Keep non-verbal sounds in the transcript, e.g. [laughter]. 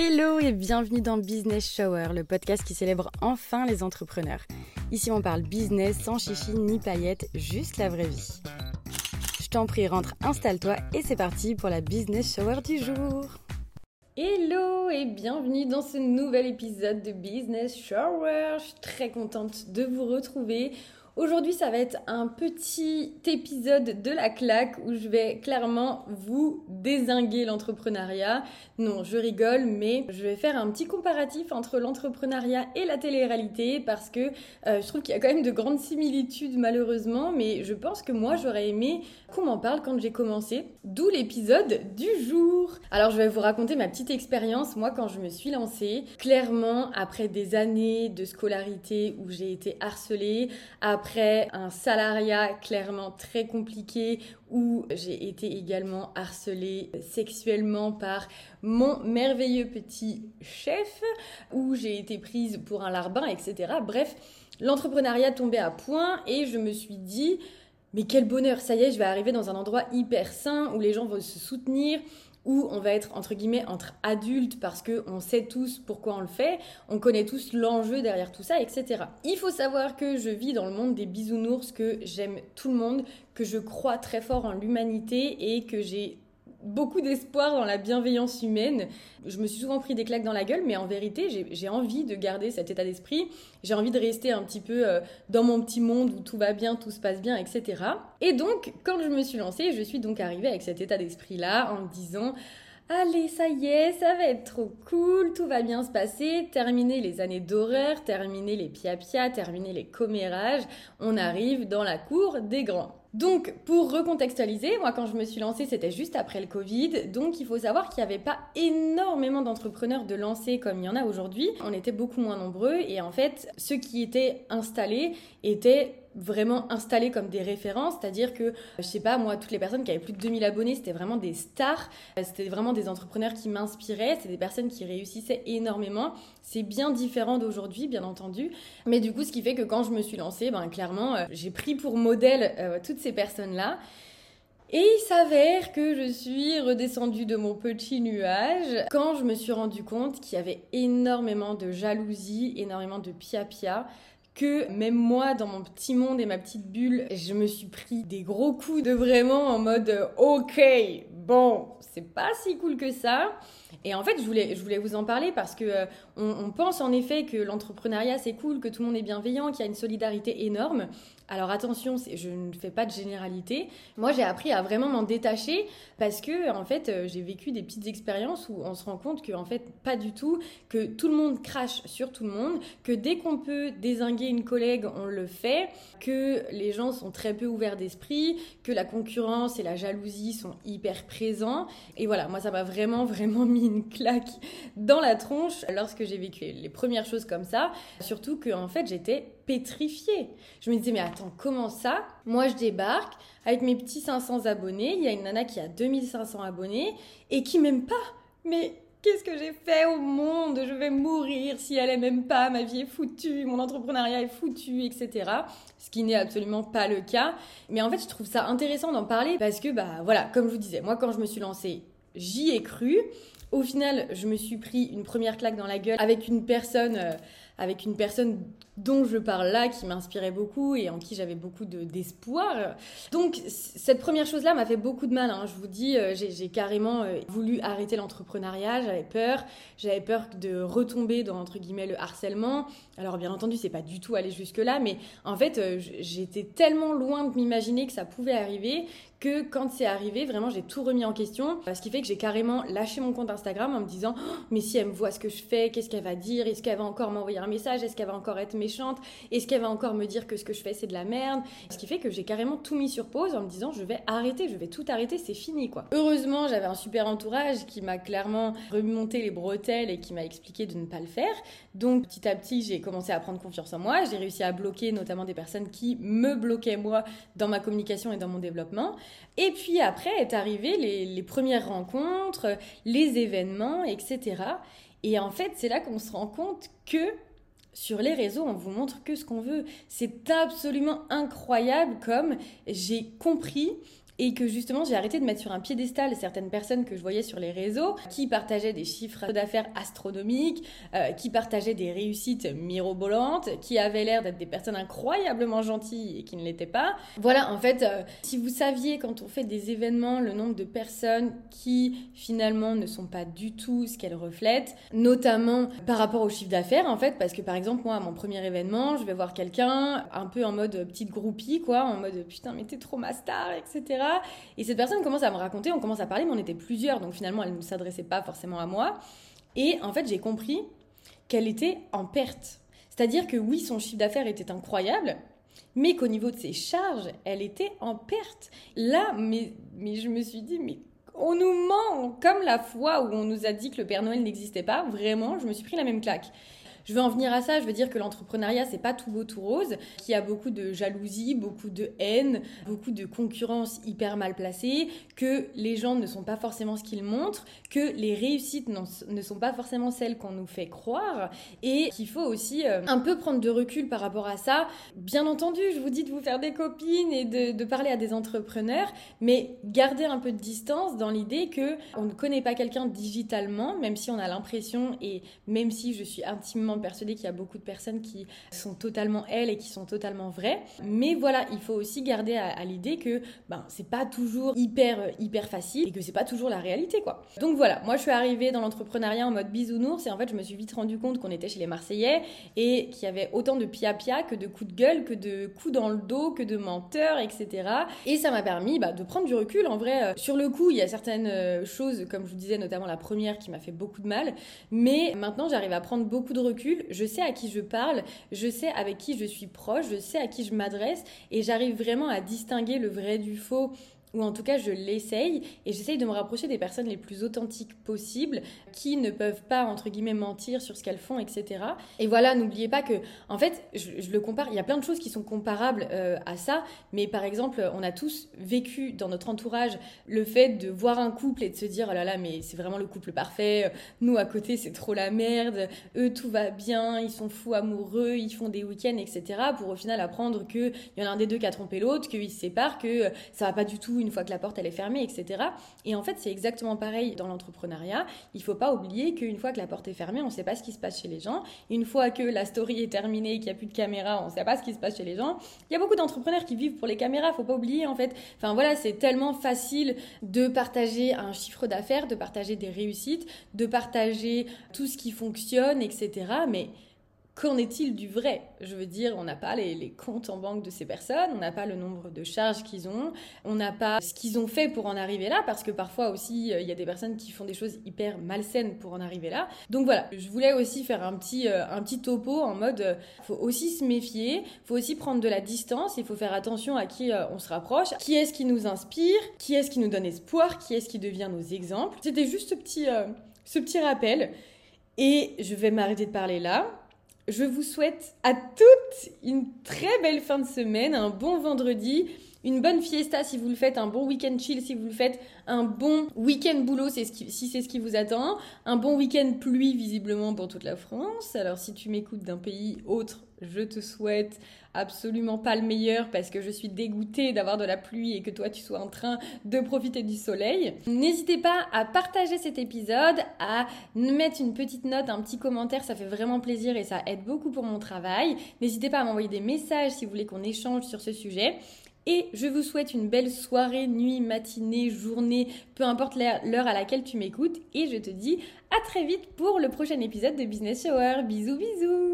Hello et bienvenue dans Business Shower, le podcast qui célèbre enfin les entrepreneurs. Ici on parle business sans chichi ni paillettes, juste la vraie vie. Je t'en prie, rentre, installe-toi et c'est parti pour la Business Shower du jour. Hello et bienvenue dans ce nouvel épisode de Business Shower. Je suis très contente de vous retrouver. Aujourd'hui, ça va être un petit épisode de la claque où je vais clairement vous désinguer l'entrepreneuriat. Non, je rigole, mais je vais faire un petit comparatif entre l'entrepreneuriat et la télé-réalité parce que euh, je trouve qu'il y a quand même de grandes similitudes malheureusement, mais je pense que moi j'aurais aimé qu'on m'en parle quand j'ai commencé, d'où l'épisode du jour. Alors je vais vous raconter ma petite expérience, moi quand je me suis lancée, clairement après des années de scolarité où j'ai été harcelée, après après un salariat clairement très compliqué où j'ai été également harcelée sexuellement par mon merveilleux petit chef, où j'ai été prise pour un larbin, etc. Bref, l'entrepreneuriat tombait à point et je me suis dit, mais quel bonheur, ça y est, je vais arriver dans un endroit hyper sain où les gens vont se soutenir, où on va être entre guillemets entre adultes parce que on sait tous pourquoi on le fait, on connaît tous l'enjeu derrière tout ça, etc. Il faut savoir que je vis dans le monde des bisounours, que j'aime tout le monde, que je crois très fort en l'humanité et que j'ai beaucoup d'espoir dans la bienveillance humaine. Je me suis souvent pris des claques dans la gueule, mais en vérité, j'ai envie de garder cet état d'esprit. J'ai envie de rester un petit peu euh, dans mon petit monde où tout va bien, tout se passe bien, etc. Et donc, quand je me suis lancée, je suis donc arrivée avec cet état d'esprit-là en me disant... Allez, ça y est, ça va être trop cool, tout va bien se passer, terminer les années d'horreur, terminer les pia-pia, terminer les commérages, on arrive dans la cour des grands. Donc, pour recontextualiser, moi, quand je me suis lancée, c'était juste après le Covid. Donc, il faut savoir qu'il n'y avait pas énormément d'entrepreneurs de lancer comme il y en a aujourd'hui. On était beaucoup moins nombreux et en fait, ceux qui étaient installés étaient vraiment installés comme des références, c'est-à-dire que, je sais pas, moi, toutes les personnes qui avaient plus de 2000 abonnés, c'était vraiment des stars, c'était vraiment des entrepreneurs qui m'inspiraient, c'était des personnes qui réussissaient énormément. C'est bien différent d'aujourd'hui, bien entendu, mais du coup, ce qui fait que quand je me suis lancée, ben, clairement, euh, j'ai pris pour modèle euh, toutes ces personnes-là. Et il s'avère que je suis redescendue de mon petit nuage. Quand je me suis rendu compte qu'il y avait énormément de jalousie, énormément de pia-pia que même moi, dans mon petit monde et ma petite bulle, je me suis pris des gros coups de vraiment en mode ok, bon, c'est pas si cool que ça. Et en fait, je voulais, je voulais vous en parler parce que euh, on, pense en effet que l'entrepreneuriat c'est cool, que tout le monde est bienveillant, qu'il y a une solidarité énorme. Alors attention, je ne fais pas de généralité. Moi, j'ai appris à vraiment m'en détacher parce que en fait, euh, j'ai vécu des petites expériences où on se rend compte que en fait, pas du tout, que tout le monde crache sur tout le monde, que dès qu'on peut désinguer une collègue, on le fait, que les gens sont très peu ouverts d'esprit, que la concurrence et la jalousie sont hyper présents. Et voilà, moi, ça m'a vraiment, vraiment [laughs] mis une claque dans la tronche lorsque j'ai vécu les premières choses comme ça. Surtout que en fait, j'étais pétrifiée. Je me disais, mais attends, comment ça? Moi, je débarque avec mes petits 500 abonnés. Il y a une nana qui a 2500 abonnés et qui m'aime pas. Mais qu'est-ce que j'ai fait au monde? Je vais mourir si elle aime même pas. Ma vie est foutue, mon entrepreneuriat est foutu, etc. Ce qui n'est absolument pas le cas. Mais en fait, je trouve ça intéressant d'en parler parce que, bah voilà, comme je vous disais, moi, quand je me suis lancée, j'y ai cru. Au final, je me suis pris une première claque dans la gueule avec une personne, euh, avec une personne dont je parle là, qui m'inspirait beaucoup et en qui j'avais beaucoup d'espoir. Donc cette première chose-là m'a fait beaucoup de mal. Hein. Je vous dis, euh, j'ai carrément euh, voulu arrêter l'entrepreneuriat, j'avais peur, j'avais peur de retomber dans entre guillemets le harcèlement. Alors bien entendu, c'est pas du tout aller jusque là, mais en fait, j'étais tellement loin de m'imaginer que ça pouvait arriver que quand c'est arrivé, vraiment, j'ai tout remis en question. Ce qui fait que j'ai carrément lâché mon compte Instagram en me disant, oh, mais si elle me voit ce que je fais, qu'est-ce qu'elle va dire? Est-ce qu'elle va encore m'envoyer un message? Est-ce qu'elle va encore être méchante? Est-ce qu'elle va encore me dire que ce que je fais c'est de la merde? Ce qui fait que j'ai carrément tout mis sur pause en me disant je vais arrêter, je vais tout arrêter, c'est fini quoi. Heureusement, j'avais un super entourage qui m'a clairement remonté les bretelles et qui m'a expliqué de ne pas le faire. Donc petit à petit, j'ai commencé à prendre confiance en moi, j'ai réussi à bloquer notamment des personnes qui me bloquaient moi dans ma communication et dans mon développement. Et puis après est arrivé les, premières rencontres, les événements, etc. Et en fait, c'est là qu'on se rend compte que sur les réseaux, on vous montre que ce qu'on veut. C'est absolument incroyable comme j'ai compris et que justement j'ai arrêté de mettre sur un piédestal certaines personnes que je voyais sur les réseaux qui partageaient des chiffres d'affaires astronomiques, euh, qui partageaient des réussites mirobolantes, qui avaient l'air d'être des personnes incroyablement gentilles et qui ne l'étaient pas. Voilà, en fait, euh, si vous saviez quand on fait des événements le nombre de personnes qui finalement ne sont pas du tout ce qu'elles reflètent, notamment par rapport au chiffre d'affaires en fait, parce que par exemple moi à mon premier événement, je vais voir quelqu'un un peu en mode petite groupie quoi, en mode putain mais t'es trop ma star, etc. Et cette personne commence à me raconter, on commence à parler, mais on était plusieurs, donc finalement elle ne s'adressait pas forcément à moi. Et en fait j'ai compris qu'elle était en perte. C'est-à-dire que oui, son chiffre d'affaires était incroyable, mais qu'au niveau de ses charges, elle était en perte. Là, mais, mais je me suis dit, mais on nous ment, comme la fois où on nous a dit que le Père Noël n'existait pas, vraiment, je me suis pris la même claque. Je veux en venir à ça, je veux dire que l'entrepreneuriat, c'est pas tout beau, tout rose, qu'il y a beaucoup de jalousie, beaucoup de haine, beaucoup de concurrence hyper mal placée, que les gens ne sont pas forcément ce qu'ils montrent, que les réussites ne sont pas forcément celles qu'on nous fait croire, et qu'il faut aussi euh, un peu prendre de recul par rapport à ça. Bien entendu, je vous dis de vous faire des copines et de, parler à des entrepreneurs, mais garder un peu de distance dans l'idée que on ne connaît pas quelqu'un digitalement, même si on a l'impression et même si je suis intimement persuadée qu'il y a beaucoup de personnes qui sont totalement elles et qui sont totalement vraies. Mais voilà, il faut aussi garder à, l'idée que ben, c'est pas toujours hyper, hyper facile et que c'est pas toujours la réalité, quoi. Donc voilà, moi je suis arrivée dans l'entrepreneuriat en mode bisounours et en fait je me suis vite rendu compte qu'on était chez les Marseillais et qu'il y avait autant de pia-pia que de coups de gueule, que de coups dans le dos, que de menteurs, etc. Et ça m'a permis bah, de prendre du recul. En vrai, euh, sur le coup, il y a certaines euh, choses, comme je vous disais, notamment la première qui m'a fait beaucoup de mal. Mais maintenant, j'arrive à prendre beaucoup de recul je sais à qui je parle, je sais avec qui je suis proche, je sais à qui je m'adresse et j'arrive vraiment à distinguer le vrai du faux ou en tout cas je l'essaye et j'essaye de me rapprocher des personnes les plus authentiques possibles qui ne peuvent pas entre guillemets mentir sur ce qu'elles font etc et voilà n'oubliez pas que en fait je, le compare il y a plein de choses qui sont comparables euh, à ça. Mais par exemple on a tous vécu dans notre entourage le fait de voir un couple et de se dire oh là là mais c'est vraiment le couple parfait nous à côté c'est trop la merde eux tout va bien ils sont fous amoureux ils font des week-ends etc pour au final apprendre que il y en a un des deux qui a trompé l'autre qu'ils se séparent que ça va pas du tout une fois que la porte elle est fermée, etc. Et en fait, c'est exactement pareil dans l'entrepreneuriat. Il faut pas oublier qu'une fois que la porte est fermée, on ne sait pas ce qui se passe chez les gens. Une fois que la story est terminée, qu'il n'y a plus de caméra, on ne sait pas ce qui se passe chez les gens. Il y a beaucoup d'entrepreneurs qui vivent pour les caméras, faut pas oublier en fait. Enfin voilà, c'est tellement facile de partager un chiffre d'affaires, de partager des réussites, de partager tout ce qui fonctionne, etc. Mais Qu'en est-il du vrai? Je veux dire, on n'a pas les, comptes en banque de ces personnes, on n'a pas le nombre de charges qu'ils ont, on n'a pas ce qu'ils ont fait pour en arriver là, parce que parfois aussi, euh, il y a des personnes qui font des choses hyper malsaines pour en arriver là. Donc voilà, je voulais aussi faire un petit, euh, un petit topo en mode, euh, faut aussi se méfier, faut aussi prendre de la distance, il faut faire attention à qui on se rapproche, qui est-ce qui nous inspire, qui est-ce qui nous donne espoir, qui est-ce qui devient nos exemples. C'était juste ce petit, ce petit rappel. Et je vais m'arrêter de parler là je vous souhaite à toutes une très belle fin de semaine, un bon vendredi, une bonne fiesta si vous le faites, un bon week-end chill si vous le faites, un bon week-end boulot si c'est ce qui vous attend, un bon week-end pluie visiblement pour toute la France. Alors si tu m'écoutes d'un pays autre, je te souhaite absolument pas le meilleur parce que je suis dégoûtée d'avoir de la pluie et que toi tu sois en train de profiter du soleil. N'hésitez pas à partager cet épisode, à mettre une petite note, un petit commentaire, ça fait vraiment plaisir et ça aide beaucoup pour mon travail. N'hésitez pas à m'envoyer des messages si vous voulez qu'on échange sur ce sujet. Et je vous souhaite une belle soirée, nuit, matinée, journée, peu importe l'heure à laquelle tu m'écoutes. Et je te dis à très vite pour le prochain épisode de Business Shower. Bisous bisous